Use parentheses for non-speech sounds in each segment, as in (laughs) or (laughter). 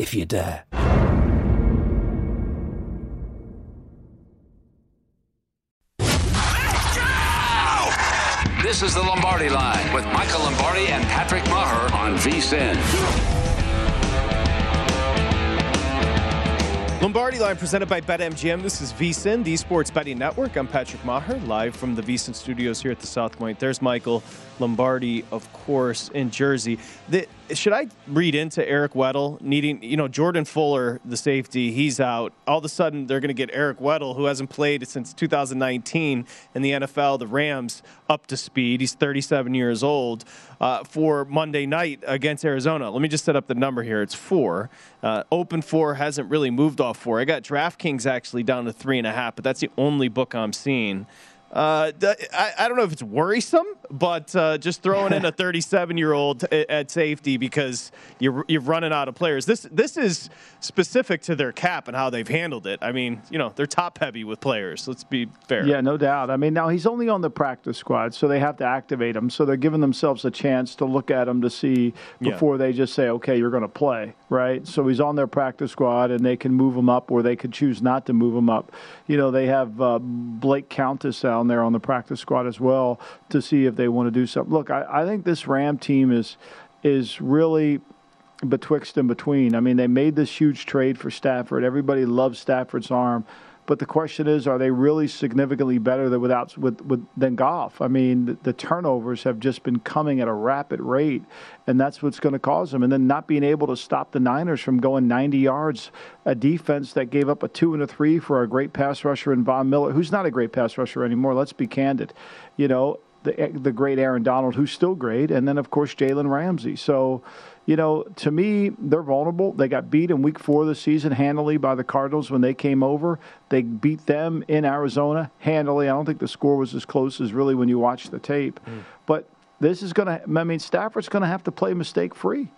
if you dare. This is the Lombardi Line with Michael Lombardi and Patrick Maher on VSIN. Lombardi Line presented by BetMGM. This is VSIN, the Sports Betting Network. I'm Patrick Maher, live from the VSIN studios here at the South Point. There's Michael Lombardi, of course, in Jersey. The, should I read into Eric Weddle needing, you know, Jordan Fuller, the safety, he's out. All of a sudden, they're going to get Eric Weddle, who hasn't played since 2019 in the NFL, the Rams, up to speed. He's 37 years old uh, for Monday night against Arizona. Let me just set up the number here. It's four. Uh, open four hasn't really moved off four. I got DraftKings actually down to three and a half, but that's the only book I'm seeing. Uh, I, I don't know if it's worrisome, but uh, just throwing in a (laughs) 37 year old at safety because you're you're running out of players. This this is specific to their cap and how they've handled it. I mean, you know, they're top heavy with players. Let's be fair. Yeah, no doubt. I mean, now he's only on the practice squad, so they have to activate him. So they're giving themselves a chance to look at him to see before yeah. they just say, okay, you're going to play, right? So he's on their practice squad, and they can move him up, or they could choose not to move him up. You know, they have uh, Blake Countess down there on the practice squad as well to see if they want to do something. Look, I, I think this Ram team is is really betwixt and between. I mean, they made this huge trade for Stafford. Everybody loves Stafford's arm. But the question is, are they really significantly better than without with, with than Goff? I mean, the, the, turnovers have just been coming at a rapid rate, and that's what's going to cause them. And then not being able to stop the Niners from going 90 yards, a defense that gave up a two and a three for a great pass rusher in Von Miller, who's not a great pass rusher anymore. Let's be candid, you know. The, the great Aaron Donald, who's still great, and then of course Jalen Ramsey. So, you know, to me, they're vulnerable. They got beat in week four of the season handily by the Cardinals when they came over. They beat them in Arizona handily. I don't think the score was as close as really when you watch the tape. Mm. But this is going to, I mean, Stafford's going to have to play mistake free.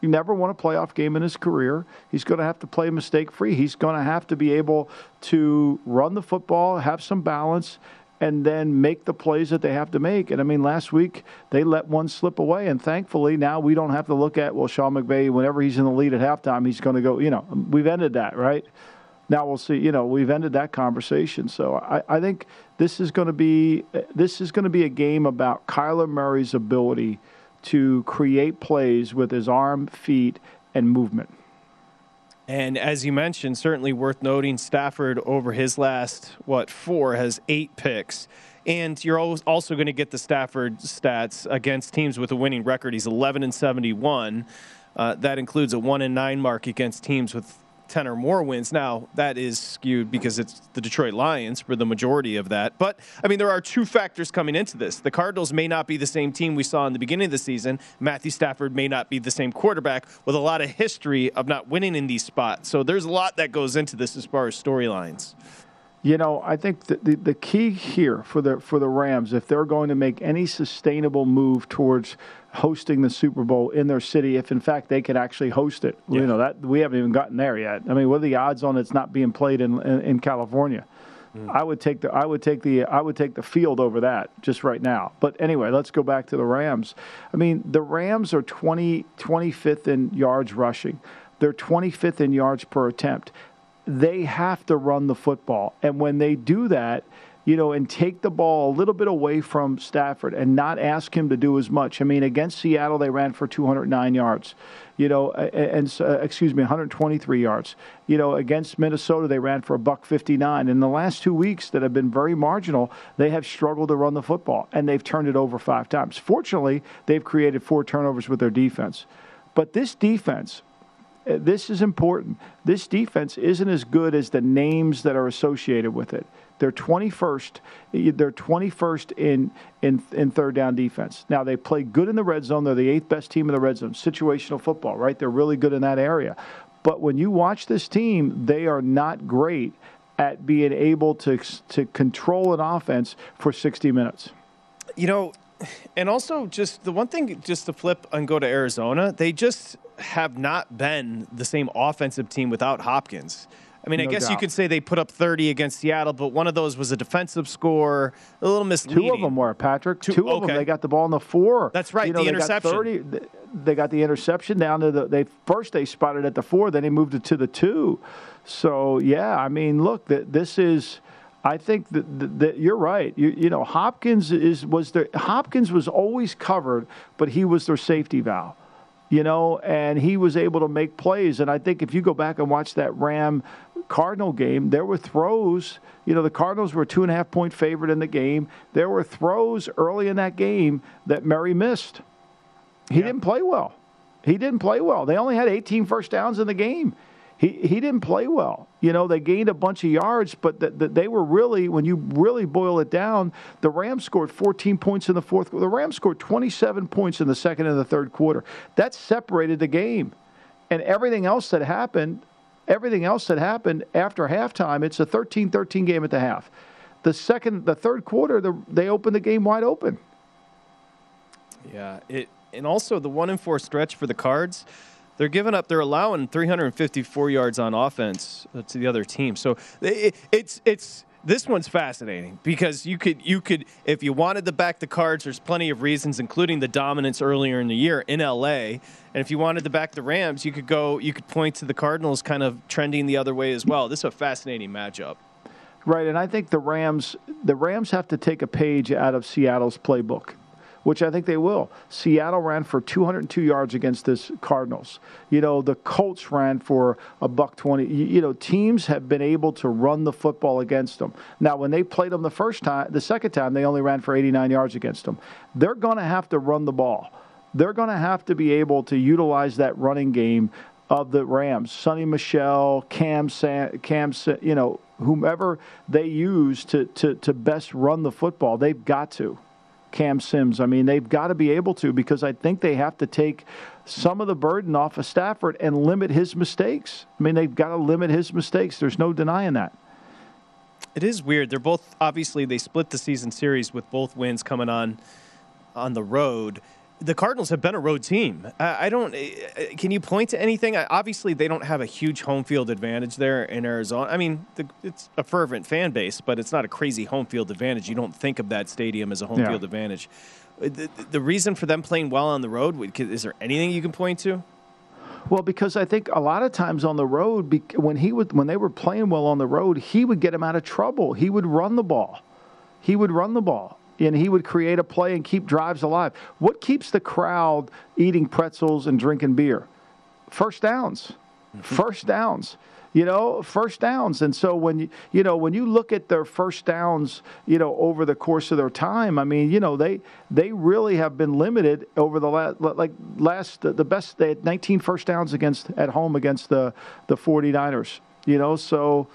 You never won a playoff game in his career. He's going to have to play mistake free. He's going to have to be able to run the football, have some balance, and then make the plays that they have to make. And I mean, last week they let one slip away, and thankfully now we don't have to look at well, Sean McVay. Whenever he's in the lead at halftime, he's going to go. You know, we've ended that, right? Now we'll see. You know, we've ended that conversation. So I, I think this is going to be this is going to be a game about Kyler Murray's ability to create plays with his arm, feet, and movement. And as you mentioned, certainly worth noting, Stafford over his last, what, four has eight picks. And you're also going to get the Stafford stats against teams with a winning record. He's 11 and 71. Uh, that includes a 1 and 9 mark against teams with 10 or more wins. Now, that is skewed because it's the Detroit Lions for the majority of that. But, I mean, there are two factors coming into this. The Cardinals may not be the same team we saw in the beginning of the season. Matthew Stafford may not be the same quarterback with a lot of history of not winning in these spots. So there's a lot that goes into this as far as storylines. You know, I think the, the, the, key here for the for the Rams, if they're going to make any sustainable move towards hosting the Super Bowl in their city, if in fact they could actually host it, yeah. you know that we haven't even gotten there yet. I mean, what are the odds on it's not being played in in, in California? Mm. I would take the I would take the I would take the field over that just right now. But anyway, let's go back to the Rams. I mean, the Rams are 20 25th in yards rushing. They're 25th in yards per attempt they have to run the football. And when they do that, you know, and take the ball a little bit away from Stafford and not ask him to do as much. I mean, against Seattle, they ran for 209 yards you know, and uh, excuse me, 123 yards. You know, against Minnesota, they ran for a buck 59. In the last two weeks that have been very marginal, they have struggled to run the football, and they've turned it over five times. Fortunately, they've created four turnovers with their defense. But this defense, Uh, this is important. This defense isn't as good as the names that are associated with it. They're 21st. They're 21st in, in in third down defense. Now they play good in the red zone. They're the eighth best team in the red zone. Situational football, right? They're really good in that area. But when you watch this team, they are not great at being able to to control an offense for 60 minutes. You know, and also just the one thing, just to flip and go to Arizona, they just have not been the same offensive team without Hopkins. I mean, no I guess doubt. you could say they put up 30 against Seattle, but one of those was a defensive score, a little misleading. Two of them were, Patrick. Two, Two of them, they got the ball in the four. That's right, you know, the interception. 30, they got the interception down to the, they first they spotted at the four, then they moved it to the two. So, yeah, I mean, look, this is. I think that, that you're right. You, you, know, Hopkins is was there. Hopkins was always covered, but he was their safety valve you know, and he was able to make plays. And I think if you go back and watch that Ram Cardinal game, there were throws. You know, the Cardinals were a two and a half point favorite in the game. There were throws early in that game that Murray missed. He yeah. didn't play well. He didn't play well. They only had 18 first downs in the game he, he didn't play well. You know, they gained a bunch of yards, but the, the, they were really, when you really boil it down, the Rams scored 14 points in the fourth. The Rams scored 27 points in the second and the third quarter. That separated the game. And everything else that happened, everything else that happened after halftime, it's a 13 13 game at the half. The second, the third quarter, the, they opened the game wide open. Yeah. It, and also the one and four stretch for the Cards they're giving up. They're allowing 354 yards on offense uh, to the other team. So it, it's it's this one's fascinating because you could you could if you wanted to back the Cards, there's plenty of reasons, including the dominance earlier in the year in LA. And if you wanted to back the Rams, you could go you could point to the Cardinals kind of trending the other way as well. This is a fascinating matchup. Right, and I think the Rams the Rams have to take a page out of Seattle's playbook which I think they will. Seattle ran for 202 yards against this Cardinals. You know, the Colts ran for a buck 20. You, you know, teams have been able to run the football against them. Now, when they played them the first time, the second time, they only ran for 89 yards against them. They're going to have to run the ball. They're going to have to be able to utilize that running game of the Rams, Sony Michel, Cam, Cam, you know, whomever they use to, to, to best run the football, they've got to. Cam Sims. I mean, they've got to be able to because I think they have to take some of the burden off of Stafford and limit his mistakes. I mean, they've got to limit his mistakes. There's no denying that. It is weird. They're both obviously they split the season series with both wins coming on on the road the Cardinals have been a road team. I don't. Eh, eh, can you point to anything? Obviously, they don't have a huge home field advantage there in Arizona. I mean, it's a fervent fan base, but it's not a crazy home field advantage. You don't think of that stadium as a home yeah. field advantage. Uh, the, the, reason for them playing well on the road is there anything you can point to? Well, because I think a lot of times on the road, when he would, when they were playing well on the road, he would get them out of trouble. He would run the ball. He would run the ball and he would create a play and keep drives alive. What keeps the crowd eating pretzels and drinking beer? First downs. Mm-hmm. First downs. You know, first downs. And so when you you know, when you look at their first downs, you know, over the course of their time, I mean, you know, they they really have been limited over the last like last the best they had 19 first downs against at home against the the 49ers. You know, so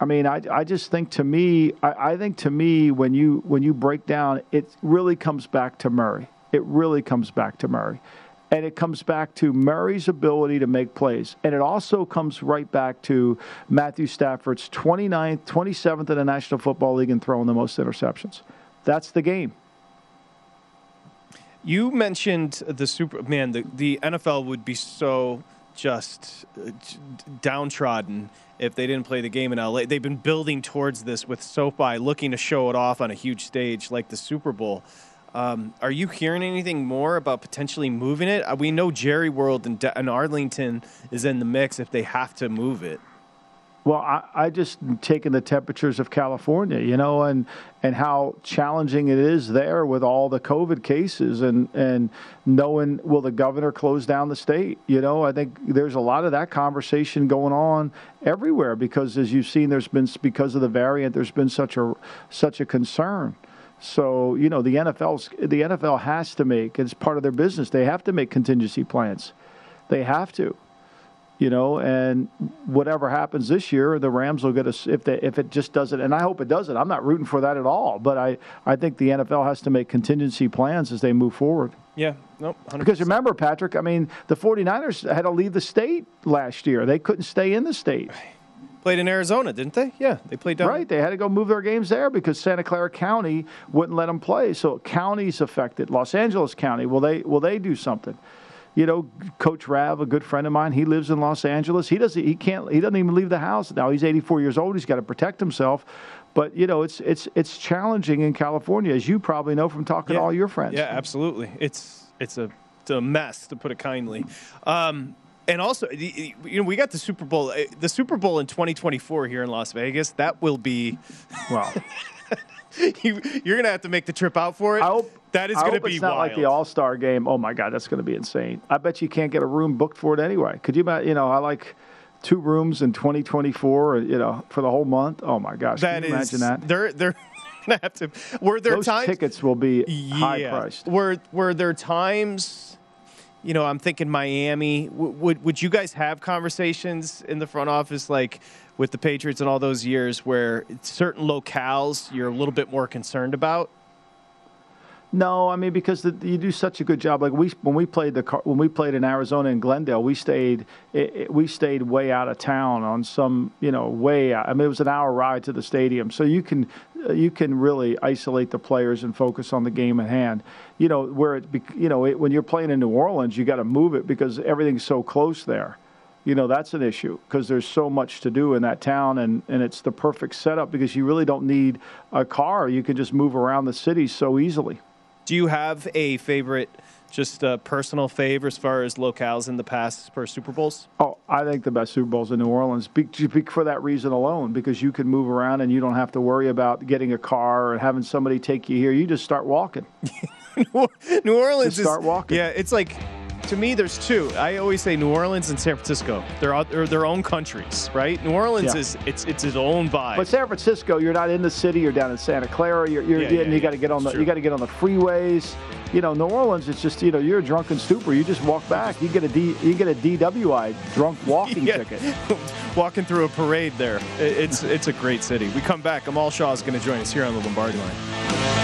I mean, I, I just think to me, I, I think to me, when you when you break down, it really comes back to Murray. It really comes back to Murray. And it comes back to Murray's ability to make plays. And it also comes right back to Matthew Stafford's 29th, 27th in the National Football League and throwing the most interceptions. That's the game. You mentioned the super man. The the NFL would be so just uh, downtrodden if they didn't play the game in LA. They've been building towards this with SoFi, looking to show it off on a huge stage like the Super Bowl. Um, are you hearing anything more about potentially moving it? Uh, we know Jerry World and, De- and Arlington is in the mix if they have to move it. Well, I, I just taken the temperatures of California, you know, and and how challenging it is there with all the COVID cases, and and knowing will the governor close down the state? You know, I think there's a lot of that conversation going on everywhere because, as you've seen, there's been because of the variant, there's been such a such a concern. So you know, the NFL's the NFL has to make it's part of their business. They have to make contingency plans. They have to you know, and whatever happens this year, the Rams will get us if they if it just doesn't. And I hope it doesn't. I'm not rooting for that at all. But I I think the NFL has to make contingency plans as they move forward. Yeah, nope. 100%. Because remember, Patrick, I mean, the 49ers had to leave the state last year. They couldn't stay in the state. Played in Arizona, didn't they? Yeah, they played down. Right, they had to go move their games there because Santa Clara County wouldn't let them play. So counties affected. Los Angeles County, will they will they do something? You know, Coach Rav, a good friend of mine, he lives in Los Angeles. He doesn't, he can't, he doesn't even leave the house now. He's 84 years old. He's got to protect himself. But you know, it's it's it's challenging in California, as you probably know from talking yeah. to all your friends. Yeah, absolutely. It's it's a it's a mess to put it kindly. Um, and also, you know, we got the Super Bowl. Eh, the Super Bowl in 2024 here in Las Vegas. That will be well. (laughs) you, are going to have to make the trip out for it. I hope that is going to be it's not wild. like the All Star game. Oh my God, that's going to be insane. I bet you can't get a room booked for it anyway. Could you? You know, I like two rooms in 2024. You know, for the whole month. Oh my gosh, that can you is, imagine that? They're they're. (laughs) Have to, were there Those times tickets will be high priced? Were were there times you know, I'm thinking Miami. would would you guys have conversations in the front office like with the Patriots in all those years where certain locales you're a little bit more concerned about? No, I mean because the, you do such a good job. Like we when we played the when we played in Arizona and Glendale, we stayed it, it, we stayed way out of town on some you know way. Out, I mean it was an hour ride to the stadium, so you can you can really isolate the players and focus on the game at hand. You know where it you know it, when you're playing in New Orleans, you got to move it because everything's so close there you know that's an issue because there's so much to do in that town and, and it's the perfect setup because you really don't need a car you can just move around the city so easily do you have a favorite, just a personal favorite as far as locales in the past for Super Bowls? Oh, I think the best Super Bowls in New Orleans for that reason alone, because you can move around and you don't have to worry about getting a car or having somebody take you here. You just start walking. (laughs) New Orleans just start is, walking. Yeah, it's like to me, there's two. I always say New Orleans and San Francisco. They're, they're their own countries, right? New Orleans yeah. is it's it's its own vibe. But San Francisco, you're not in the city. You're down in Santa Clara. You're, you're yeah, yeah, you got to get on the you got to get on the freeways. You know, New Orleans, it's just you know you're a drunken stupor. You just walk back. You get a D you get a DWI drunk walking (laughs) ticket. (laughs) Walking through a parade there. It's it's a great city. We come back. Amal Shah is going to join us here on the Lombardi line.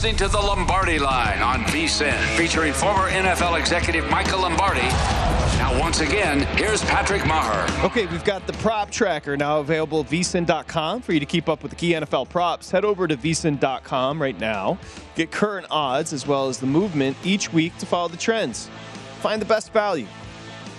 Listening to the Lombardi Line on VSIN, featuring former NFL executive Michael Lombardi. Now, once again, here's Patrick Maher. Okay, we've got the prop tracker now available at vsin.com for you to keep up with the key NFL props. Head over to vsin.com right now. Get current odds as well as the movement each week to follow the trends. Find the best value.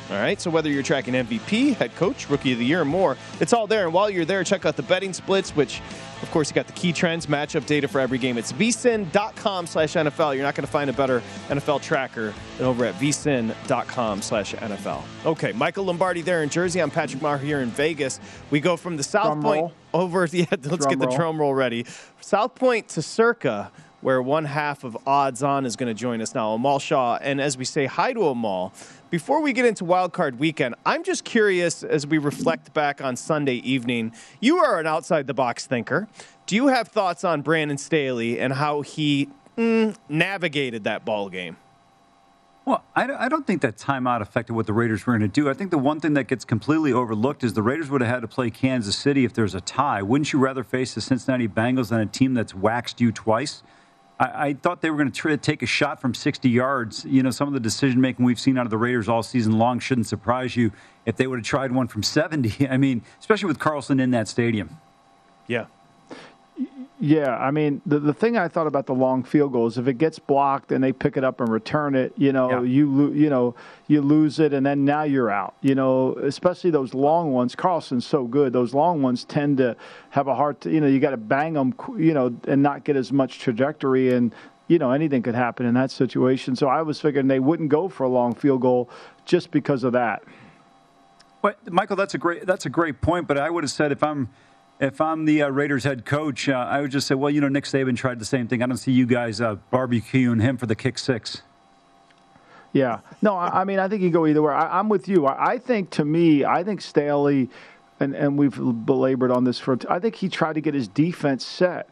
All right, so whether you're tracking MVP, head coach, rookie of the year, and more, it's all there. And while you're there, check out the betting splits, which of course, you got the key trends, matchup data for every game. It's vsin.com slash NFL. You're not going to find a better NFL tracker than over at vsin.com slash NFL. Okay, Michael Lombardi there in Jersey. I'm Patrick Maher here in Vegas. We go from the South drum Point roll. over. (laughs) Yeah, let's drum get the roll. drum roll ready. South Point to Circa where one half of Odds On is going to join us now, Amal Shah. And as we say hi to Amal, before we get into Wild Card Weekend, I'm just curious as we reflect back on Sunday evening. You are an outside the box thinker. Do you have thoughts on Brandon Staley and how he mm, navigated that ball game? Well, I don't think that timeout affected what the Raiders were going to do. I think the one thing that gets completely overlooked is the Raiders would have had to play Kansas City if there's a tie. Wouldn't you rather face the Cincinnati Bengals than a team that's waxed you twice? I, I thought they were going to try to take a shot from 60 yards. You know, some of the decision making we've seen out of the Raiders all season long shouldn't surprise you if they would have tried one from 70. (laughs) I mean, especially with Carlson in that stadium. Yeah. Yeah, I mean, the, the thing I thought about the long field goal is if it gets blocked and they pick it up and return it, you know, yeah. you lo- you know, you lose it and then now you're out. You know, especially those long ones. Carlson's so good. Those long ones tend to have a hard, to, you know, you got to bang them, you know, and not get as much trajectory and you know anything could happen in that situation. So I was figuring they wouldn't go for a long field goal just because of that. But Michael, that's a great that's a great point. But I would have said if I'm if I'm the uh, Raiders head coach, uh, I would just say, well, you know, Nick Saban tried the same thing. I don't see you guys uh, barbecuing him for the kick six. Yeah. No, I, I mean, I think you go either way. I, am with you. I, I, think, to me, I think Staley, and, and we've belabored on this for, I think he tried to get his defense set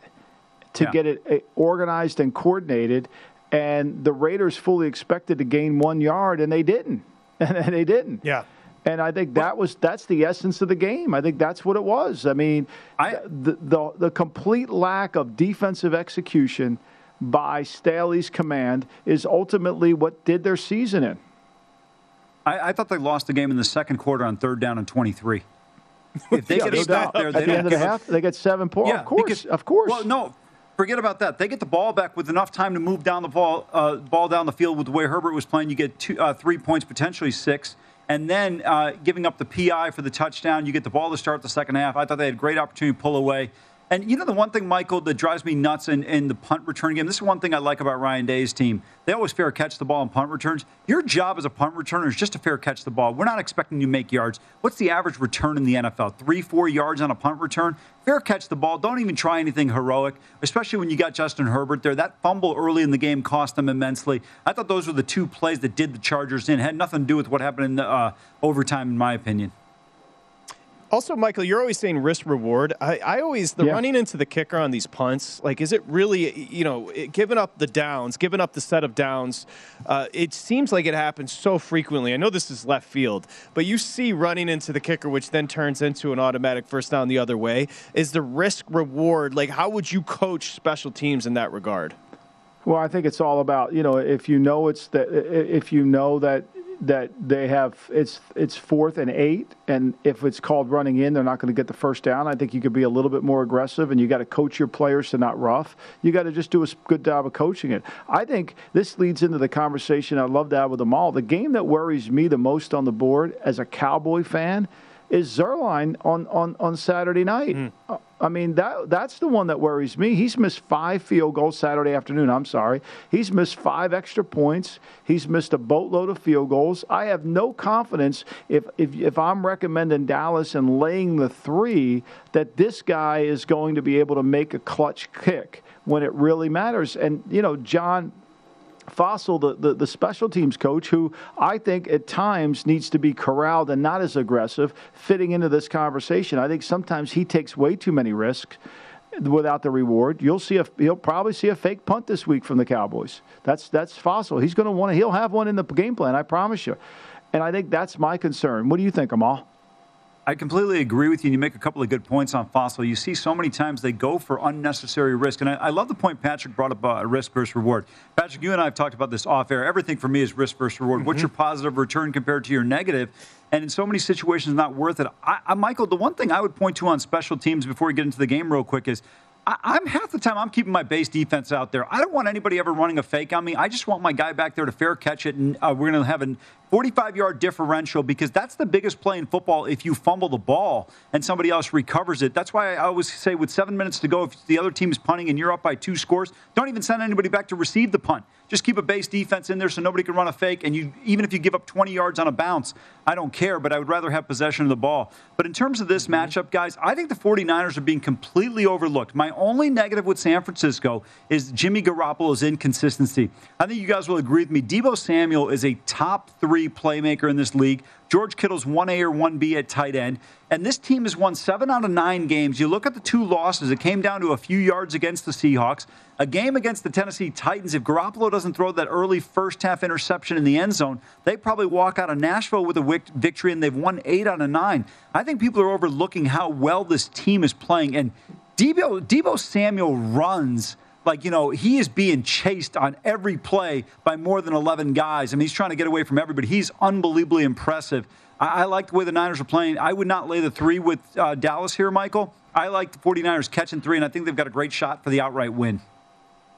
to yeah. get it uh, organized and coordinated. And the Raiders fully expected to gain one yard, and they didn't. (laughs) And they didn't. Yeah. And I think that was that's the essence of the game. I think that's what it was. I mean, I, the, the the complete lack of defensive execution by Staley's command is ultimately what did their season in. I, I thought they lost the game in the second quarter on third down and twenty three. If they yeah, get a stop there, at the end of the half, they get seven points. Yeah, of course, because, of course. Well, no, forget about that. They get the ball back with enough time to move down the ball, uh, ball down the field with the way Herbert was playing. You get two, uh, three points, potentially six and then uh, giving up the PI for the touchdown. You get the ball to start the second half. I thought they had a great opportunity to pull away. And you know the one thing, Michael, that drives me nuts in, in the punt return game. This is one thing I like about Ryan Day's team. They always fair catch the ball in punt returns. Your job as a punt returner is just to fair catch the ball. We're not expecting you to make yards. What's the average return in the NFL? Three, four yards on a punt return. Fair catch the ball. Don't even try anything heroic, especially when you got Justin Herbert there. That fumble early in the game cost them immensely. I thought those were the two plays that did the Chargers in. It Had nothing to do with what happened in the, uh, overtime, in my opinion. Also, Michael, you're always saying risk reward. I, I always the yeah. running into the kicker on these punts. Like, is it really you know giving up the downs, giving up the set of downs? Uh, it seems like it happens so frequently. I know this is left field, but you see running into the kicker, which then turns into an automatic first down the other way. Is the risk reward like how would you coach special teams in that regard? Well, I think it's all about you know if you know it's that if you know that that they have it's it's fourth and eight, and if it's called running in, they're not going to get the first down. I think you could be a little bit more aggressive, and you got to coach your players to not rough. You got to just do a good job of coaching it. I think this leads into the conversation I'd love to have with them all. The game that worries me the most on the board as a Cowboy fan is Zuerlein on, on, on Saturday night. Mm. I mean, that that's the one that worries me. He's missed five field goals Saturday afternoon. I'm sorry. He's missed five extra points. He's missed a boatload of field goals. I have no confidence if, if, if I'm recommending Dallas and laying the three that this guy is going to be able to make a clutch kick when it really matters. And, you know, John Fassel, the, the, the, special teams coach, who I think at times needs to be corralled and not as aggressive, fitting into this conversation. I think sometimes he takes way too many risks without the reward. You'll see a he'll probably see a fake punt this week from the Cowboys. That's that's Fassel. He's going to want to. He'll have one in the game plan. I promise you. And I think that's my concern. What do you think, Amal? I completely agree with you. And you make a couple of good points on Fassel. You see so many times they go for unnecessary risk. And I, I love the point Patrick brought up uh, risk versus reward. Patrick, you and I have talked about this off air. Everything for me is risk versus reward. Mm-hmm. What's your positive return compared to your negative? And in so many situations, not worth it. I, I, Michael, the one thing I would point to on special teams before we get into the game real quick is I, am half the time I'm keeping my base defense out there. I don't want anybody ever running a fake on me. I just want my guy back there to fair catch it, and uh, we're going to have an 45 yard differential because that's the biggest play in football if you fumble the ball and somebody else recovers it. That's why I always say with seven minutes to go, if the other team is punting and you're up by two scores, don't even send anybody back to receive the punt. Just keep a base defense in there so nobody can run a fake. And you, even if you give up 20 yards on a bounce, I don't care, but I would rather have possession of the ball. But in terms of this mm-hmm. matchup, guys, I think the 49ers are being completely overlooked. My only negative with San Francisco is Jimmy Garoppolo's inconsistency. I think you guys will agree with me. Deebo Samuel is a top three playmaker in this league. George Kittle's 1A or 1B at tight end. And this team has won seven out of nine games. You look at the two losses, it came down to a few yards against the Seahawks. A game against the Tennessee Titans, if Garoppolo doesn't throw that early first half interception in the end zone, they probably walk out of Nashville with a victory and they've won eight out of nine. I think people are overlooking how well this team is playing. And Deebo, Deebo Samuel runs like, you know, he is being chased on every play by more than 11 guys. I mean, he's trying to get away from everybody. He's unbelievably impressive. I, I like the way the Niners are playing. I would not lay the three with uh, Dallas here, Michael. I like the 49ers catching three, and I think they've got a great shot for the outright win.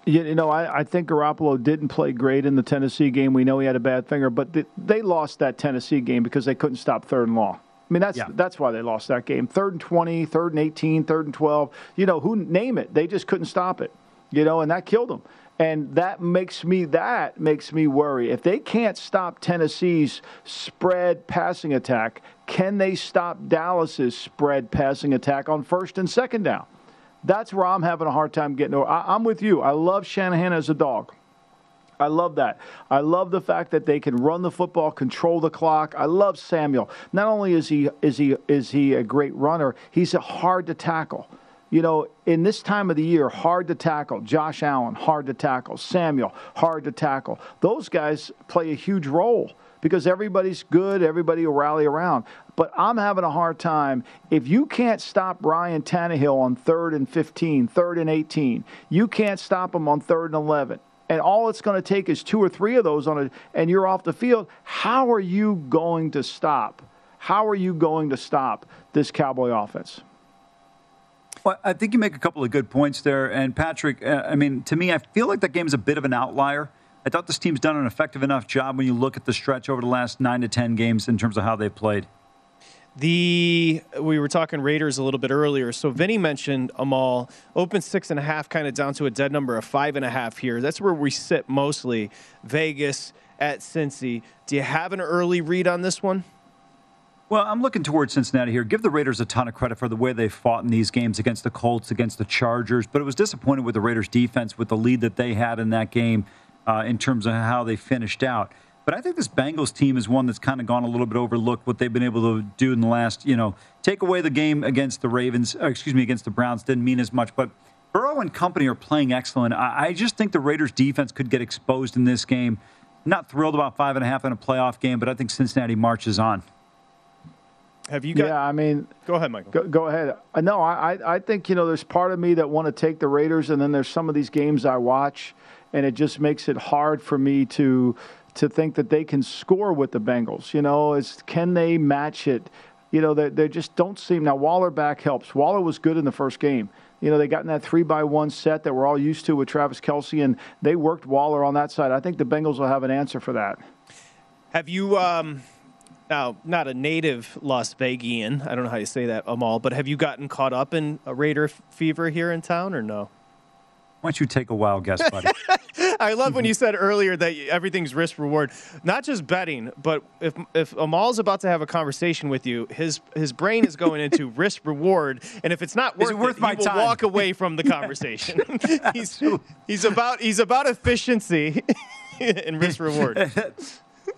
You know, I, I think Garoppolo didn't play great in the Tennessee game. We know he had a bad finger, but they, they lost that Tennessee game because they couldn't stop third and long. I mean, that's yeah. that's why they lost that game. Third and 20, third and 18, third and 12. You know, who name it? They just couldn't stop it. You know, and that killed them and that makes me that makes me worry. If they can't stop Tennessee's spread passing attack, can they stop Dallas's spread passing attack on first and second down? That's where I'm having a hard time getting over. I, I'm with you. I love Shanahan as a dog. I love that. I love the fact that they can run the football, control the clock. I love Samuel. Not only is he is he is he a great runner, he's hard to tackle you know, in this time of the year, hard to tackle. Josh Allen, hard to tackle. Samuel, hard to tackle. Those guys play a huge role because everybody's good, everybody will rally around. But I'm having a hard time. If you can't stop Ryan Tannehill on third and 15, third and 18, you can't stop him on third and 11. And all it's going to take is two or three of those on it, and you're off the field. How are you going to stop? How are you going to stop this Cowboy offense? Well, I think you make a couple of good points there. And Patrick, uh, I mean, to me, I feel like that game is a bit of an outlier. I thought this team's done an effective enough job when you look at the stretch over the last nine to ten games in terms of how they've played. The we were talking Raiders a little bit earlier. So Vinny mentioned Amal open six and a half, kind of down to a dead number of five and a half here. That's where we sit mostly. Vegas at Cincy. Do you have an early read on this one? Well, I'm looking towards Cincinnati here. Give the Raiders a ton of credit for the way they fought in these games against the Colts, against the Chargers, but it was disappointed with the Raiders' defense with the lead that they had in that game uh, in terms of how they finished out. But I think this Bengals team is one that's kind of gone a little bit overlooked. What they've been able to do in the last, you know, take away the game against the Ravens, excuse me, against the Browns didn't mean as much. But Burrow and company are playing excellent. I, I just think the Raiders' defense could get exposed in this game. Not thrilled about five and a half in a playoff game, but I think Cincinnati marches on. Have you got? Yeah, I mean, go ahead, Michael. Go, go ahead. Uh, no, I, I think you know there's part of me that want to take the Raiders, and then there's some of these games I watch, and it just makes it hard for me to to think that they can score with the Bengals. You know, is can they match it? You know, they, they just don't seem. Now Waller back helps. Waller was good in the first game. You know, they got in that three by one set that we're all used to with Travis Kelce, and they worked Waller on that side. I think the Bengals will have an answer for that. Have you? Um now, not a native Las Vegasian. I don't know how you say that, Amal, but have you gotten caught up in a Raider fever here in town or no? Why don't you take a wild guess, buddy? (laughs) I love when you said earlier that everything's risk reward, not just betting, but if if Amal's about to have a conversation with you, his his brain is going into (laughs) risk reward, and if it's not worth, it, worth it, my he will time? walk away from the (laughs) conversation. he's he's about he's about efficiency and risk reward.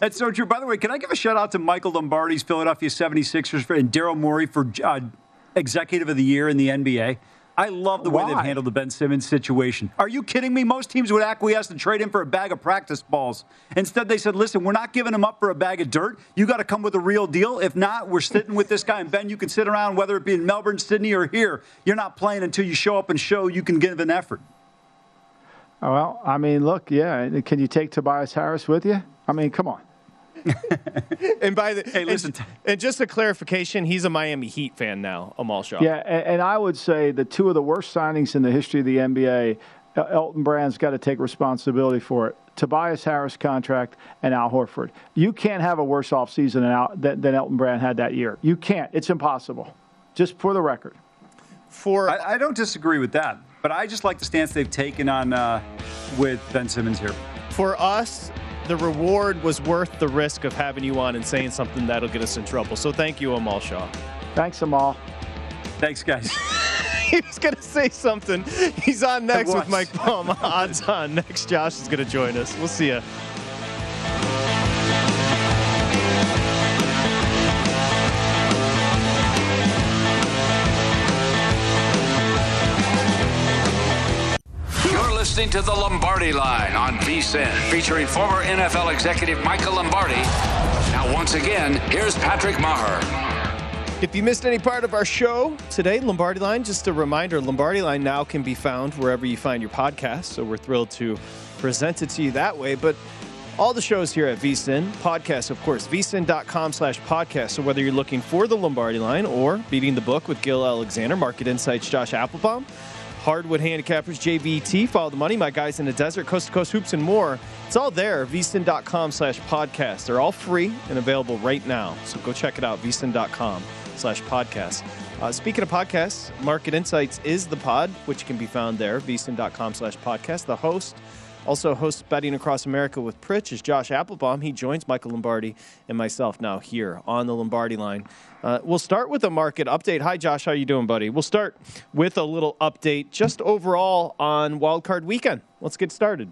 That's so true. By the way, can I give a shout out to Michael Lombardi's Philadelphia 76ers and Daryl Morey for uh, Executive of the Year in the NBA? I love the way they've handled the Ben Simmons situation. Are you kidding me? Most teams would acquiesce and trade him for a bag of practice balls. Instead, they said, listen, we're not giving him up for a bag of dirt. You got to come with a real deal. If not, we're sitting with this guy. And Ben, you can sit around, whether it be in Melbourne, Sydney, or here. You're not playing until you show up and show you can give an effort. Well, I mean, look, yeah. Can you take Tobias Harris with you? I mean, come on. And by the hey, listen, and, and, just a clarification, he's a Miami Heat fan now, Amal Shah. Yeah, and, and, I would say the two of the worst signings in the history of the NBA Elton Brand's got to take responsibility for it. Tobias Harris contract and Al Horford. You can't have a worse offseason than, than, than Elton Brand had that year. You can't. It's impossible. Just for the record. For I, I don't disagree with that, but I just like the stance they've taken on uh, with Ben Simmons here. For us, the reward was worth the risk of having you on and saying something that'll get us in trouble. So thank you, Amal Shah. Thanks, Amal. Thanks, guys. (laughs) he was going to say something. He's on next with Mike Palm. Odds on. Next, Josh is going to join us. We'll see you. Listening to the Lombardi Line on VSIN, featuring former NFL executive Michael Lombardi. Now, once again, here's Patrick Maher. If you missed any part of our show today, Lombardi Line, just a reminder Lombardi Line now can be found wherever you find your podcast. So we're thrilled to present it to you that way. But all the shows here at VSIN, podcasts, of course, vsin.com slash podcast. So whether you're looking for the Lombardi Line or beating the book with Gill Alexander, Market Insights, Josh Appelbaum, Hardwood Handicappers, JVT, Follow the Money, My Guys in the Desert, Coast to Coast Hoops, and more. It's all there, vsin.com slash podcast. They're all free and available right now. So go check it out, vsin.com slash podcast. Uh, speaking of podcasts, Market Insights is the pod, which can be found there, vsin.com slash podcast. The host also hosts Betting Across America with Pritch is Josh Appelbaum. He joins Michael Lombardi and myself now here on the Lombardi line. Uh, we'll start with a market update. Hi, Josh. How you doing, buddy? We'll start with a little update just overall on Wildcard Weekend. Let's get started.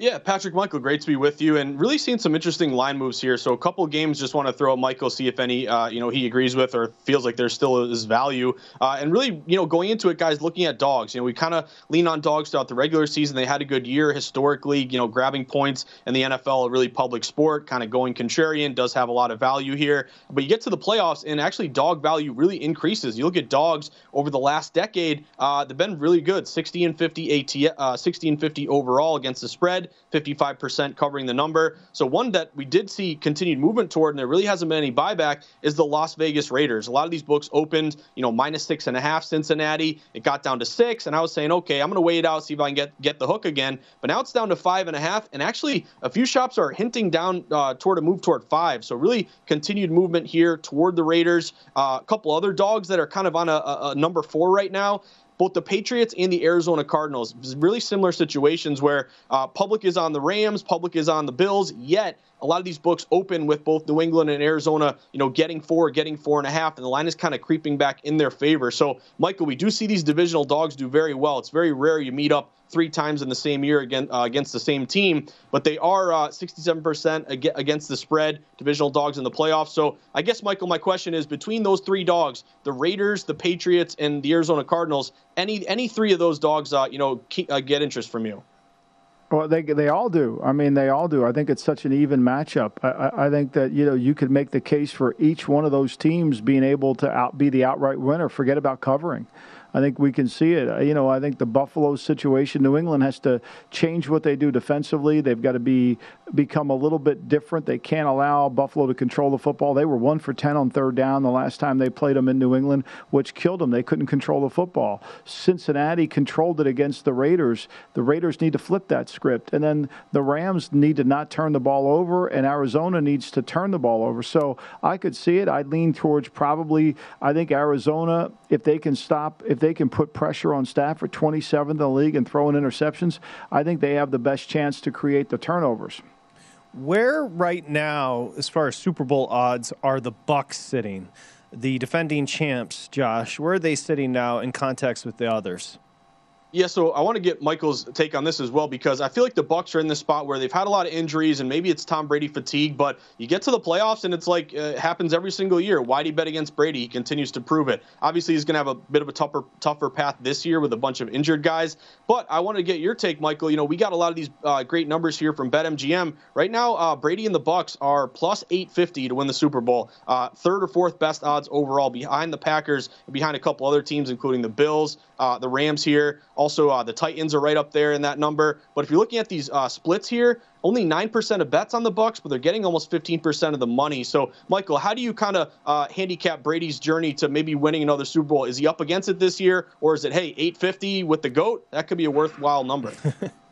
Yeah, Patrick Michael, great to be with you, and really seeing some interesting line moves here. So a couple games, just want to throw at Michael, see if any, uh, you know, he agrees with or feels like there still is value. Uh, and really, you know, going into it, guys, looking at dogs. You know, we kind of lean on dogs throughout the regular season. They had a good year historically. You know, grabbing points in the NFL, a really public sport, kind of going contrarian, does have a lot of value here. But you get to the playoffs, and actually, dog value really increases. You look at dogs over the last decade; uh, they've been really good, 60 and 50 AT, uh, 60 and 50 overall against the spread. 55% covering the number. So one that we did see continued movement toward, and there really hasn't been any buyback, is the Las Vegas Raiders. A lot of these books opened, you know, minus six and a half Cincinnati. It got down to six, and I was saying, okay, I'm going to wait it out, see if I can get get the hook again. But now it's down to five and a half, and actually a few shops are hinting down uh, toward a move toward five. So really continued movement here toward the Raiders. Uh, a couple other dogs that are kind of on a, a, a number four right now both the Patriots and the Arizona Cardinals. Really similar situations where uh, public is on the Rams, public is on the Bills, yet a lot of these books open with both New England and Arizona, you know, getting four, getting four and a half, and the line is kind of creeping back in their favor. So, Michael, we do see these divisional dogs do very well. It's very rare you meet up three times in the same year again, uh, against the same team, but they are uh, 67% against the spread, divisional dogs in the playoffs. So I guess, Michael, my question is between those three dogs, the Raiders, the Patriots, and the Arizona Cardinals, any any three of those dogs, uh, you know, uh, get interest from you? Well, they they all do. I mean, they all do. I think it's such an even matchup. I, I think that you know you could make the case for each one of those teams being able to out be the outright winner. Forget about covering. I think we can see it. Uh, you know, I think the Buffalo situation, New England has to change what they do defensively. They've got to be become a little bit different. They can't allow Buffalo to control the football. They were one for ten on third down the last time they played them in New England, which killed them. They couldn't control the football. Cincinnati controlled it against the Raiders. The Raiders need to flip that script, and then the Rams need to not turn the ball over, and Arizona needs to turn the ball over. So I could see it. I'd lean towards probably. I think Arizona, if they can stop, if they can put pressure on Stafford, 27th in the league, and throw in interceptions, I think they have the best chance to create the turnovers. Where right now, as far as Super Bowl odds, are the Bucks sitting? The defending champs, Josh, where are they sitting now in context with the others? Yeah, so I want to get Michael's take on this as well because I feel like the Bucks are in this spot where they've had a lot of injuries and maybe it's Tom Brady fatigue, but you get to the playoffs and it's like uh, it happens every single year. Why do you bet against Brady? He continues to prove it. Obviously, he's going to have a bit of a tougher tougher path this year with a bunch of injured guys. But I want to get your take, Michael. You know, we got a lot of these uh, great numbers here from BetMGM. Right now, uh, Brady and the Bucks are plus 850 to win the Super Bowl. Uh, third or fourth best odds overall behind the Packers and behind a couple other teams, including the Bills, uh, the Rams here. Also, uh, the Titans are right up there in that number. But if you're looking at these uh, splits here, only 9% of bets on the Bucks, but they're getting almost 15% of the money. So, Michael, how do you kind of uh, handicap Brady's journey to maybe winning another Super Bowl? Is he up against it this year, or is it hey 850 with the goat? That could be a worthwhile number. (laughs)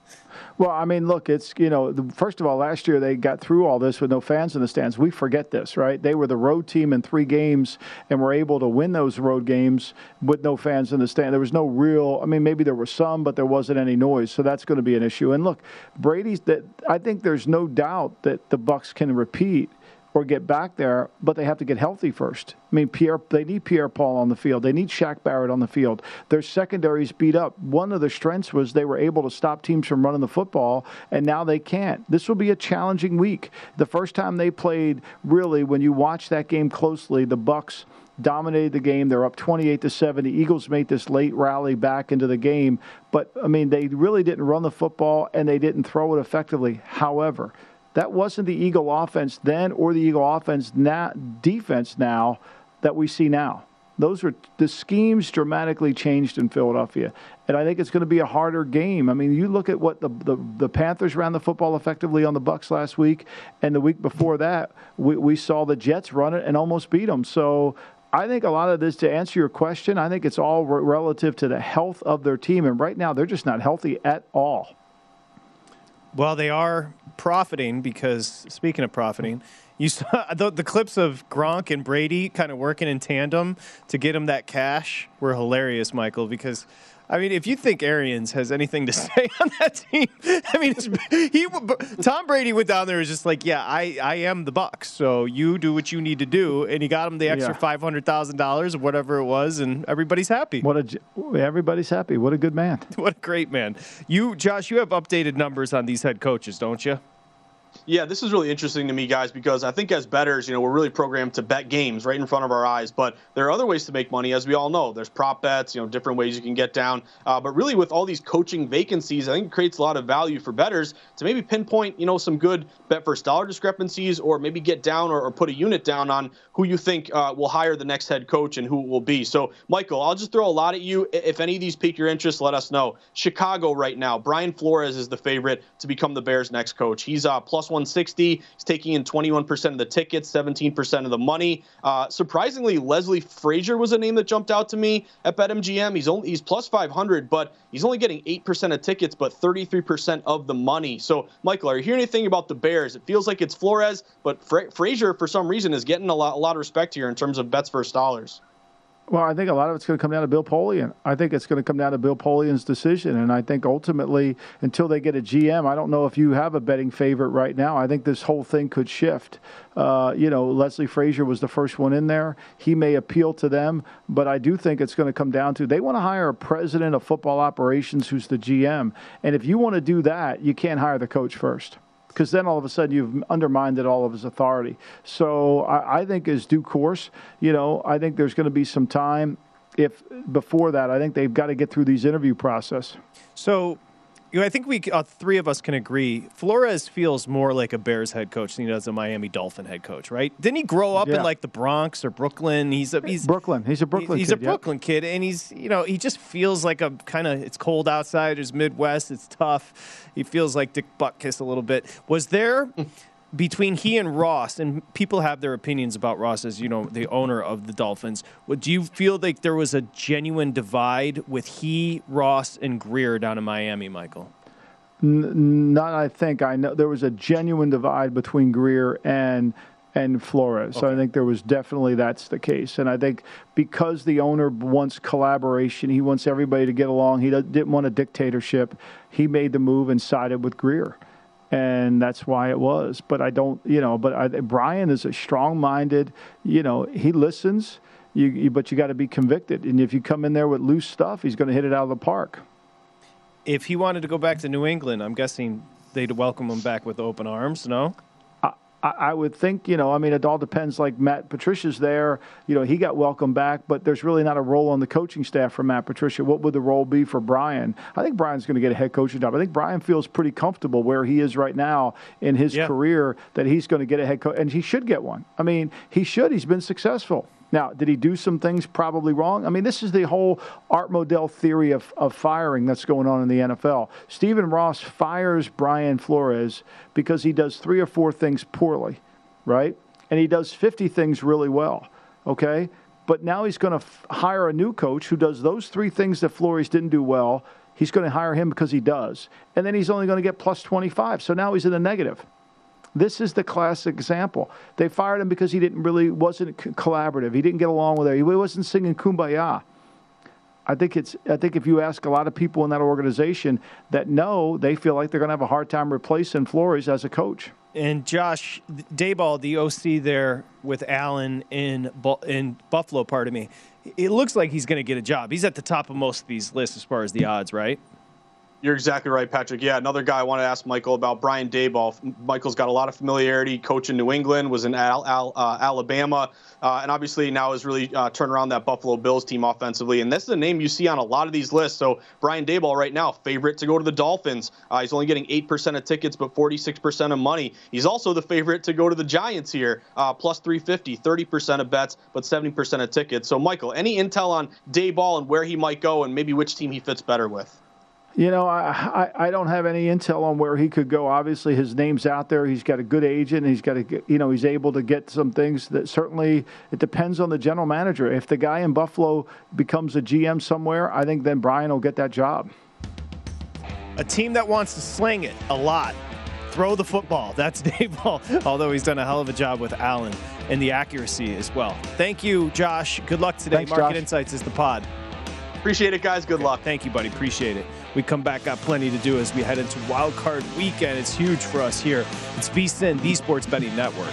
Well, I mean, look, it's, you know, first of all, last year they got through all this with no fans in the stands. We forget this, right? They were the road team in three games and were able to win those road games with no fans in the stand. There was no real, I mean, maybe there were some, but there wasn't any noise. So that's going to be an issue. And look, Brady's that, I think there's no doubt that the Bucks can repeat or get back there, but they have to get healthy first. I mean, Pierre, they need Pierre Paul on the field. They need Shaq Barrett on the field. Their secondaries beat up. One of the strengths was they were able to stop teams from running the football, and now they can't. This will be a challenging week. The first time they played, really, when you watch that game closely, the Bucks dominated the game. They're up 28 to 7. The Eagles made this late rally back into the game, but I mean, they really didn't run the football and they didn't throw it effectively. However, that wasn't the Eagle offense then or the Eagle offense now, defense now that we see now. Those are the schemes dramatically changed in Philadelphia, and I think it's going to be a harder game. I mean, you look at what the, the, the Panthers ran the football effectively on the Bucks last week, and the week before that, we, we saw the Jets run it and almost beat them. So I think a lot of this, to answer your question, I think it's all re- relative to the health of their team, and right now they're just not healthy at all. Well, they are profiting because, speaking of profiting, you saw (laughs) the, the clips of Gronk and Brady kind of working in tandem to get him that cash were hilarious, Michael, because – I mean, if you think Arians has anything to (laughs) say on that team, (laughs) I mean, he Tom Brady went down there and was just like, yeah, I, I am the Bucs, so you do what you need to do, and he got him the extra yeah. five hundred thousand dollars or whatever it was, and everybody's happy. What a everybody's happy. What a good man. (laughs) what a great man. You, Josh, you have updated numbers on these head coaches, don't you? Yeah, this is really interesting to me, guys, because I think as betters, you know, we're really programmed to bet games right in front of our eyes. But there are other ways to make money, as we all know. There's prop bets, you know, different ways you can get down. Uh, but really, with all these coaching vacancies, I think it creates a lot of value for betters to maybe pinpoint, you know, some good bet first dollar discrepancies, or maybe get down or, or put a unit down on who you think uh, will hire the next head coach and who it will be. So, Michael, I'll just throw a lot at you. If any of these pique your interest, let us know. Chicago right now, Brian Flores is the favorite to become the Bears' next coach. He's uh, plus 160. He's taking in 21% of the tickets, 17% of the money. Uh, surprisingly, Leslie Frazier was a name that jumped out to me at BetMGM. He's only he's plus 500, but he's only getting 8% of tickets, but 33% of the money. So, Michael, are you hearing anything about the Bears? It feels like it's Flores, but Fra- Frazier, for some reason, is getting a lot, a lot of respect here in terms of bets first dollars. Well, I think a lot of it's going to come down to Bill Polian. I think it's going to come down to Bill Polian's decision. And I think ultimately, until they get a GM, I don't know if you have a betting favorite right now. I think this whole thing could shift. Uh, you know, Leslie Frazier was the first one in there. He may appeal to them, but I do think it's going to come down to they want to hire a president of football operations who's the GM. And if you want to do that, you can't hire the coach first because then all of a sudden you've undermined all of his authority. So I, I think as due course, you know, I think there's going to be some time. If before that, I think they've got to get through these interview process. So you know, I think we uh, three of us can agree. Flores feels more like a Bears head coach than he does a Miami Dolphin head coach, right? Didn't he grow up yeah. in like the Bronx or Brooklyn? He's a he's Brooklyn. He's a Brooklyn. He's, kid, a Brooklyn kid, and he's you know he just feels like a kind of it's cold outside. It's Midwest. It's tough. He feels like Dick Butkus a little bit. Was there? Between he and Ross, and people have their opinions about Ross as you know the owner of the Dolphins. Do you feel like there was a genuine divide with he, Ross, and Grier down in Miami, Michael? N- not, I think. I know there was a genuine divide between Grier and and Flores. Okay. So I think there was definitely that's the case. And I think because the owner wants collaboration, he wants everybody to get along. He didn't want a dictatorship. He made the move and sided with Grier and that's why it was. But I don't, you know. But I, Brian is a strong-minded. You know, he listens. You, you but you got to be convicted. And if you come in there with loose stuff, he's going to hit it out of the park. If he wanted to go back to New England, I'm guessing they'd welcome him back with open arms. No. I, would think, you know, I mean, it all depends. Like Matt Patricia's there, you know, he got welcomed back, but there's really not a role on the coaching staff for Matt Patricia. What would the role be for Brian? I think Brian's going to get a head coaching job. I think Brian feels pretty comfortable where he is right now in his yeah. career that he's going to get a head coach, and he should get one. I mean, he should. He's been successful. Now, did he do some things probably wrong? I mean, this is the whole Art Modell theory of, of firing that's going on in the NFL. Stephen Ross fires Brian Flores because he does three or four things poorly, right? And he does 50 things really well, okay? But now he's going to f- hire a new coach who does those three things that Flores didn't do well. He's going to hire him because he does. And then he's only going to get plus 25. So now he's in the negative. This is the classic example. They fired him because he didn't really wasn't collaborative. He didn't get along with her. He wasn't singing "Kumbaya." I think it's. I think if you ask a lot of people in that organization that know, they feel like they're going to have a hard time replacing Flores as a coach. And Josh Daboll, the OC there with Allen in in Buffalo, part of me, it looks like he's going to get a job. He's at the top of most of these lists as far as the odds, right? You're exactly right, Patrick. Yeah, another guy I want to ask Michael about Brian Daboll. Michael's got a lot of familiarity. Coach in New England, was in Al- Al- uh, Alabama, uh, and obviously now has really uh, turned around that Buffalo Bills team offensively. And this is a name you see on a lot of these lists. So Brian Daboll right now, favorite to go to the Dolphins. Uh, he's only getting eight percent of tickets, but 46 percent of money. He's also the favorite to go to the Giants here, uh, plus 350, 30 percent of bets, but 70 percent of tickets. So Michael, any intel on Daboll and where he might go, and maybe which team he fits better with? You know, I, I, I don't have any intel on where he could go. Obviously, his name's out there. He's got a good agent. He's got a, you know, he's able to get some things that certainly it depends on the general manager. If the guy in Buffalo becomes a GM somewhere, I think then Brian will get that job. A team that wants to sling it a lot, throw the football. That's (laughs) Daboll, although he's done a hell of a job with Allen and the accuracy as well. Thank you, Josh. Good luck today. Thanks, Market Josh. Insights is the pod. Appreciate it, guys. Good luck. Thank you, buddy. Appreciate it. We come back, got plenty to do as we head into Wild Card Weekend. It's huge for us here. It's VSIN, the Sports Betting Network.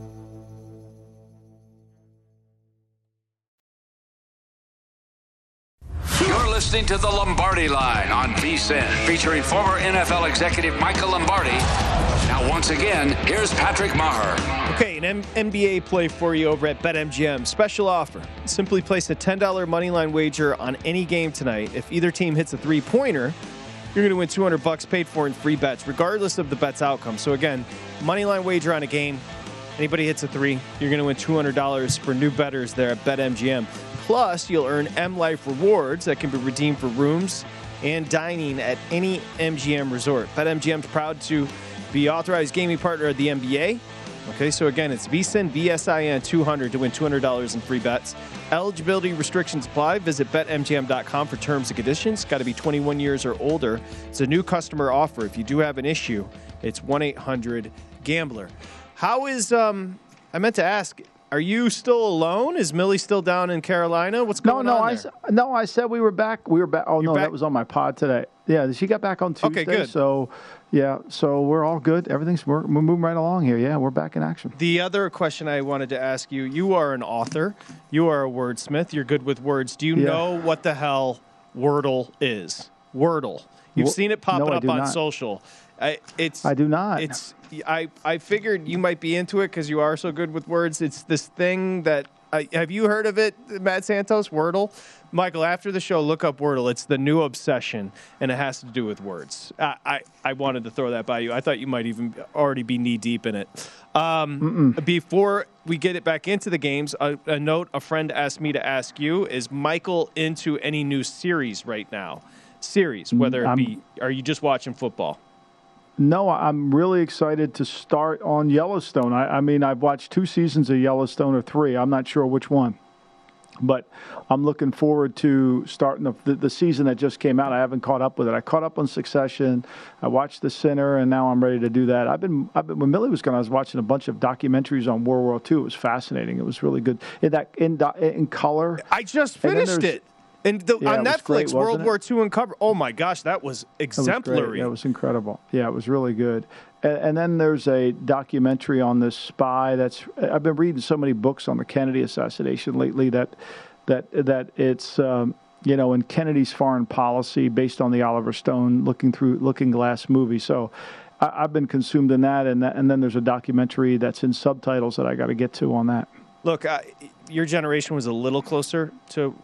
Listening to the Lombardi Line on VSIN, featuring former NFL executive Michael Lombardi. Now, once again, here's Patrick Meagher. Okay, an M- NBA play for you over at BetMGM. Special offer. Simply place a $10 moneyline wager on any game tonight. If either team hits a three pointer, you're going to win 200 bucks paid for in free bets, regardless of the bet's outcome. So, again, moneyline wager on a game. Anybody hits a three, you're going to win $200 for new betters there at BetMGM. Plus, you'll earn M Life rewards that can be redeemed for rooms and dining at any MGM resort. BetMGM's proud to be authorized gaming partner of the NBA. Okay, so again, it's VSIN, VSIN 200 to win $200 in free bets. Eligibility restrictions apply. Visit betmgm.com for terms and conditions. Got to be 21 years or older. It's a new customer offer. If you do have an issue, it's 1 800 Gambler. How is, um, I meant to ask, are you still alone? Is Millie still down in Carolina? What's going no, on? I there? s- no, I said we were back. We were oh, back. Oh no, back? that was on my pod today. Yeah, she got back on Tuesday. Okay, good. So, yeah, so we're all good. Everything's we're, we're moving right along here. Yeah, we're back in action. The other question I wanted to ask you you are an author, you are a wordsmith, you're good with words. Do you Yeah. know what the hell Wordle is? Wordle. You've seen it popping no, I up on not. social. I, it's I do not. It's I I figured you might be into it because you are so good with words. It's this thing that I, have you heard of it, Matt Santos? Wordle. Michael, after the show, look up Wordle. It's the new obsession, and it has to do with words. I, I, I wanted to throw that by you. I thought you might even already be knee deep in it. Um, before we get it back into the games, a, a note a friend asked me to ask you: Is Michael into any new series right now? Series, whether it I'm- be, are you just watching football? No, I'm really excited to start on Yellowstone. I, I, mean, I've watched two seasons of Yellowstone or three. I'm not sure which one. But I'm looking forward to starting the, the, the, season that just came out. I haven't caught up with it. I caught up on Succession. I watched The Sinner, and now I'm ready to do that. I've been, I've been when Millie was gone, I was watching a bunch of documentaries on World War II. It was fascinating. It was really good in that in in color. I just finished it. And the, yeah, on Netflix, great, World War II Uncovered. Oh my gosh, that was exemplary. That was, was incredible. Yeah, it was really good. And, and, then there's a documentary on this spy. That's I've been reading so many books on the Kennedy assassination lately that that that it's um, you know in Kennedy's foreign policy based on the Oliver Stone Looking Through Looking Glass movie. So I, have been consumed in that, and that, and then there's a documentary that's in subtitles that I got to get to on that. Look, uh, your generation was a little closer to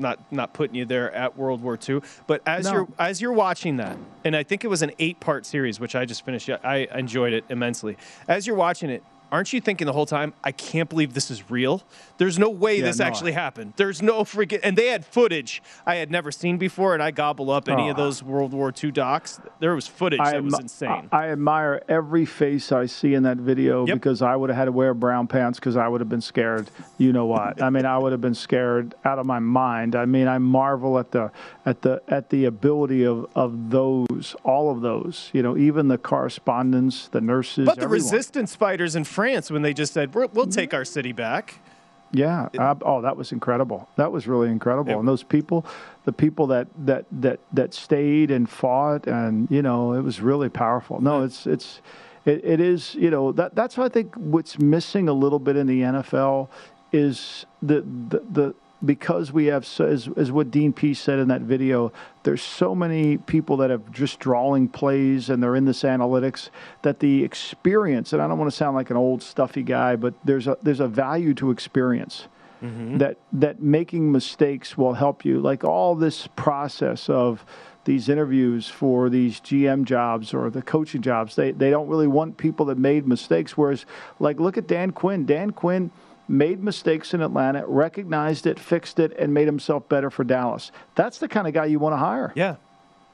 not not putting you there at World War II, but as no. you're as you're watching that, and I think it was an eight part series, which I just finished. I enjoyed it immensely. As you're watching it, aren't you thinking the whole time, I can't believe this is real? There's no way yeah, this no, actually happened. There's no freaking. And they had footage I had never seen before, and I gobble up any oh. of those World War II docs. There was footage I that was insane. I, I, admire every face I see in that video yep. because I would have had to wear brown pants because I would have been scared. You know what? I mean, I would have been scared out of my mind. I mean, I marvel at the at the at the ability of of those, all of those. You know, even the correspondents, the nurses. But the everyone. resistance fighters in France when they just said, "We'll mm-hmm. take our city back." Yeah. Oh, that was incredible. That was really incredible. And those people, the people that, that, that, that stayed and fought, and you know, it was really powerful. No, it's it's it, it is. You know, that that's what I think. What's missing a little bit in the NFL is the the, the because we have, as, as what Dean Pees said in that video, there's so many people that have just drawing plays and they're in this analytics that the experience, and I don't want to sound like an old stuffy guy, but there's a, there's a value to experience. Mm-hmm. That that making mistakes will help you. Like all this process of these interviews for these GM jobs or the coaching jobs, they they don't really want people that made mistakes. Whereas, like, look at Dan Quinn. Dan Quinn made mistakes in Atlanta, recognized it, fixed it, and made himself better for Dallas. That's the kind of guy you want to hire. Yeah.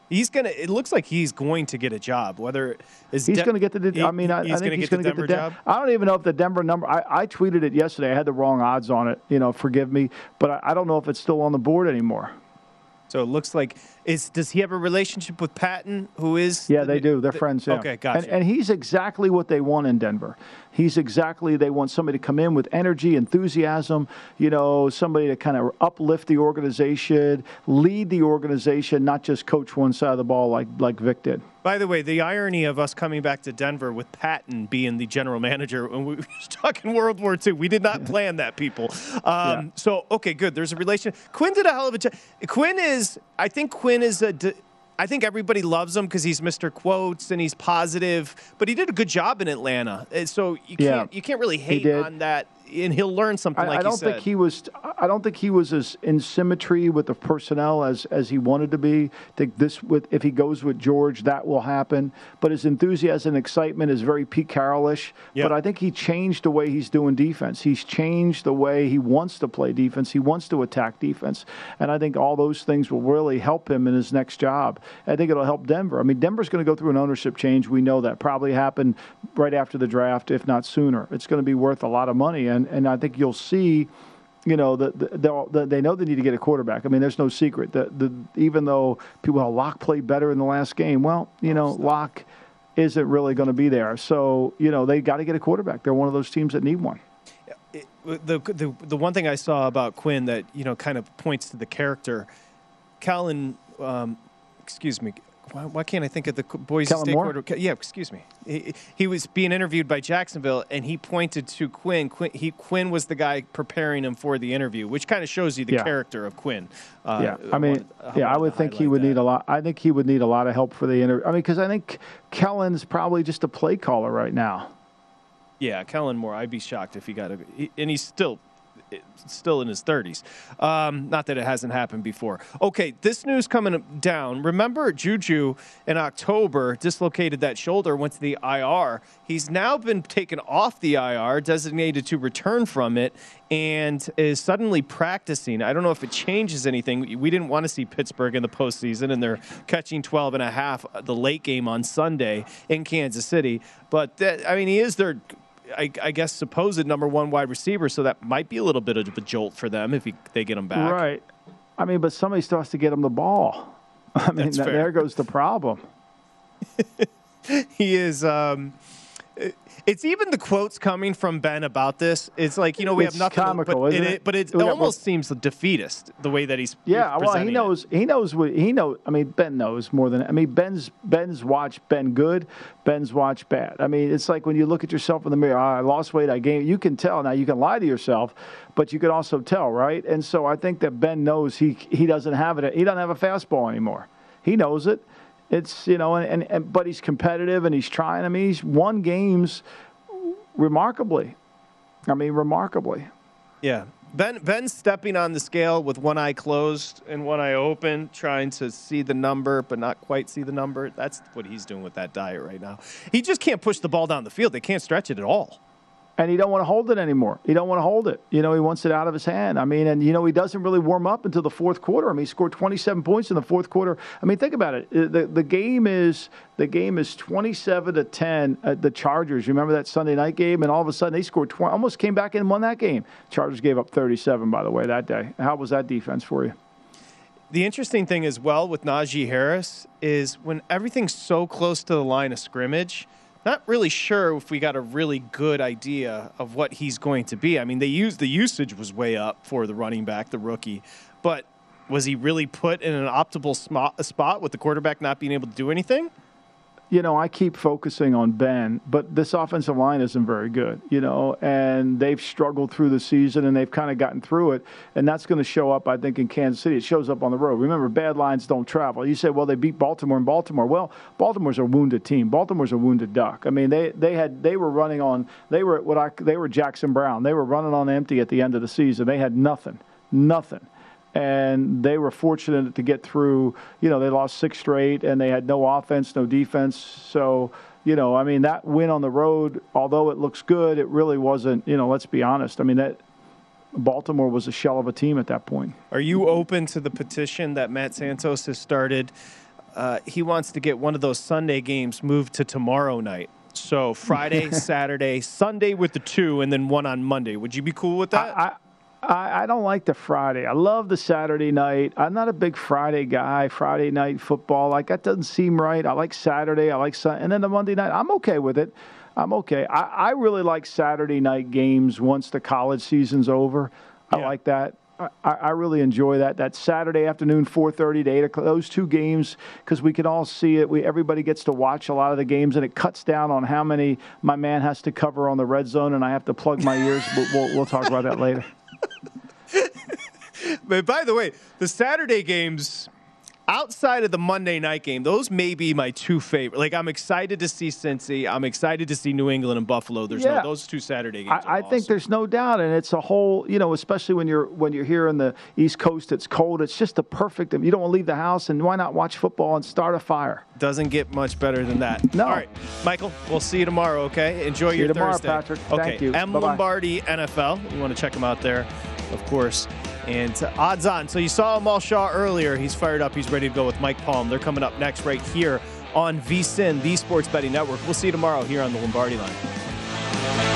He's gonna. It looks like he's going to get a job. Whether is he's De- going to get the. He, I mean, I, I think he's going to get the, Denver job. I don't even know if the Denver number. I, I tweeted it yesterday. I had the wrong odds on it. You know, forgive me, but I, I don't know if it's still on the board anymore. So it looks like is does he have a relationship with Paton, who is? Yeah, the, they do. They're the, friends. Yeah. Okay, gotcha. And, and, he's exactly what they want in Denver. He's exactly they want somebody to come in with energy, enthusiasm. You know, somebody to kind of uplift the organization, lead the organization, not just coach one side of the ball like like Vic did. By the way, the irony of us coming back to Denver with Paton being the general manager when we (laughs) were talking World War II, we did not plan that, people. Um, yeah. So, okay, good. There's a relation. Quinn did a hell of a job. Quinn is, I think Quinn is a. I think everybody loves him because he's Mr. Quotes and he's positive, but he did a good job in Atlanta. Uh, so you can't yeah, you can't really hate on that and he'll learn something I, like I don't think he was. I don't think he was as in symmetry with the personnel as as he wanted to be. I think this with if he goes with George, that will happen. But his enthusiasm and excitement is very Pete Carrollish. Yep. But I think he changed the way he's doing defense. He's changed the way he wants to play defense. He wants to attack defense, and I think all those things will really help him in his next job. I think it'll help Denver. I mean, Denver's going to go through an ownership change. We know that probably happened right after the draft, if not sooner. It's going to be worth a lot of money and and I think you'll see you know, the, the, they know they need to get a quarterback. I mean, there's no secret that the, even though people have Lock played better in the last game, well, you know, Lock isn't really going to be there. So, you know, they got to get a quarterback. They're one of those teams that need one. the, the, the one thing I saw about Quinn that, you know, kind of points to the character, Kellen, um, excuse me, why, why, can't I think of the Boise Kellen State quarterback? Yeah, excuse me. He, he, was being interviewed by Jacksonville, and he pointed to Quinn. Quinn, he, Quinn was the guy preparing him for the interview, which kind of shows you the yeah. character of Quinn. Uh, yeah, I mean, yeah, I would think he would that. need a lot. I think he would need a lot of help for the interview. I mean, because I think Kellen's probably just a play caller right now. Yeah, Kellen Moore. I'd be shocked if he got a, he, and he's still still in his 30s. Um, not that it hasn't happened before. Okay, this news coming down. Remember, Juju in October dislocated that shoulder, went to the IR. He's now been taken off the IR, designated to return from it, and is suddenly practicing. I don't know if it changes anything. We didn't want to see Pittsburgh in the postseason, and they're catching 12 and a half the late game on Sunday in Kansas City. But that, I mean, he is their I, I, guess supposed number one wide receiver, so that might be a little bit of a jolt for them if he, they get him back. Right. I mean, but somebody still has to get him the ball. (laughs) I mean, that, there goes the problem. (laughs) he is. Um, it's even the quotes coming from Ben about this. It's like you know we it's have nothing, comical, but it, it, but it almost seems defeatist the way that he's. Yeah, well, he knows. It. He knows what he knows. I mean, Ben knows more than. I mean, Ben's Ben's watched Ben good. Ben's watched bad. I mean, it's like when you look at yourself in the mirror. Oh, I lost weight. I gained. You can tell. Now you can lie to yourself, but you can also tell, right? And so I think that Ben knows he he doesn't have it. He doesn't have a fastball anymore. He knows it. It's you know, and, and, but he's competitive and he's trying. I mean, he's won games remarkably. I mean, remarkably. Yeah. Ben Ben's stepping on the scale with one eye closed and one eye open, trying to see the number but not quite see the number. That's what he's doing with that diet right now. He just can't push the ball down the field. They can't stretch it at all and he don't want to hold it anymore. He don't want to hold it. You know, he wants it out of his hand. I mean, and you know, he doesn't really warm up until the fourth quarter. I mean, he scored 27 points in the fourth quarter. I mean, think about it. Uh, the the game is the game is 27 to 10 at the Chargers. Remember that Sunday night game, and all of a sudden they scored 20, almost came back and won that game. Chargers gave up 37, by the way, that day. How was that defense for you? The interesting thing as well with Najee Harris is when everything's so close to the line of scrimmage not really sure if we got a really good idea of what he's going to be. I mean, they used the usage was way up for the running back, the rookie, but was he really put in an optimal spot with the quarterback not being able to do anything? You know, I keep focusing on Ben, but this offensive line isn't very good, you know, and they've struggled through the season and they've kind of gotten through it. And that's going to show up, I think, in Kansas City. It shows up on the road. Remember, bad lines don't travel. You say, well, they beat Baltimore in Baltimore. Well, Baltimore's a wounded team. Baltimore's a wounded duck. I mean, they, they had they were running on they were what I they were Jackson Browne. They were running on empty at the end of the season. They had nothing, nothing and they were fortunate to get through. You know, they lost six straight, and they had no offense, no defense. So, you know, I mean, that win on the road, although it looks good, it really wasn't. You know, let's be honest. I mean, that Baltimore was a shell of a team at that point. Are you open to the petition that Matt Santos has started? Uh, he wants to get one of those Sunday games moved to tomorrow night. So Friday, (laughs) Saturday, Sunday with the two, and then one on Monday. Would you be cool with that? I, I, I, don't like the Friday. I love the Saturday night. I'm not a big Friday guy. Friday night football, like that doesn't seem right. I like Saturday. I like Sun, and then the Monday night. I'm okay with it. I'm okay. I, I really like Saturday night games once the college season's over. I yeah. like that. I, I, really enjoy that. That Saturday afternoon, 4:30 to 8 o'clock. Those two games, because we can all see it. We everybody gets to watch a lot of the games, and it cuts down on how many my man has to cover on the red zone, and I have to plug my ears. we'll, we'll, we'll talk about that later. (laughs) (laughs) but by the way, the Saturday games outside of the Monday night game, those may be my two favorite. Like I'm excited to see Cincy. I'm excited to see New England and Buffalo. There's yeah. no those two Saturday games. I, I awesome. think there's no doubt, and it's a whole. You know, especially when you're when you're here in the East Coast, it's cold. It's just the perfect. You don't want to leave the house, and why not watch football and start a fire? Doesn't get much better than that. No. All right, Michael. We'll see you tomorrow. Okay. Enjoy see your you tomorrow, Thursday. Patrick. Okay. Thank you. M Bye-bye. Lombardi NFL. You want to check them out there, of course. And odds on. So you saw Amal Shah earlier. He's fired up. He's ready to go with Mike Palm. They're coming up next right here on VSIN, the Sports Betting Network. We'll see you tomorrow here on the Lombardi line.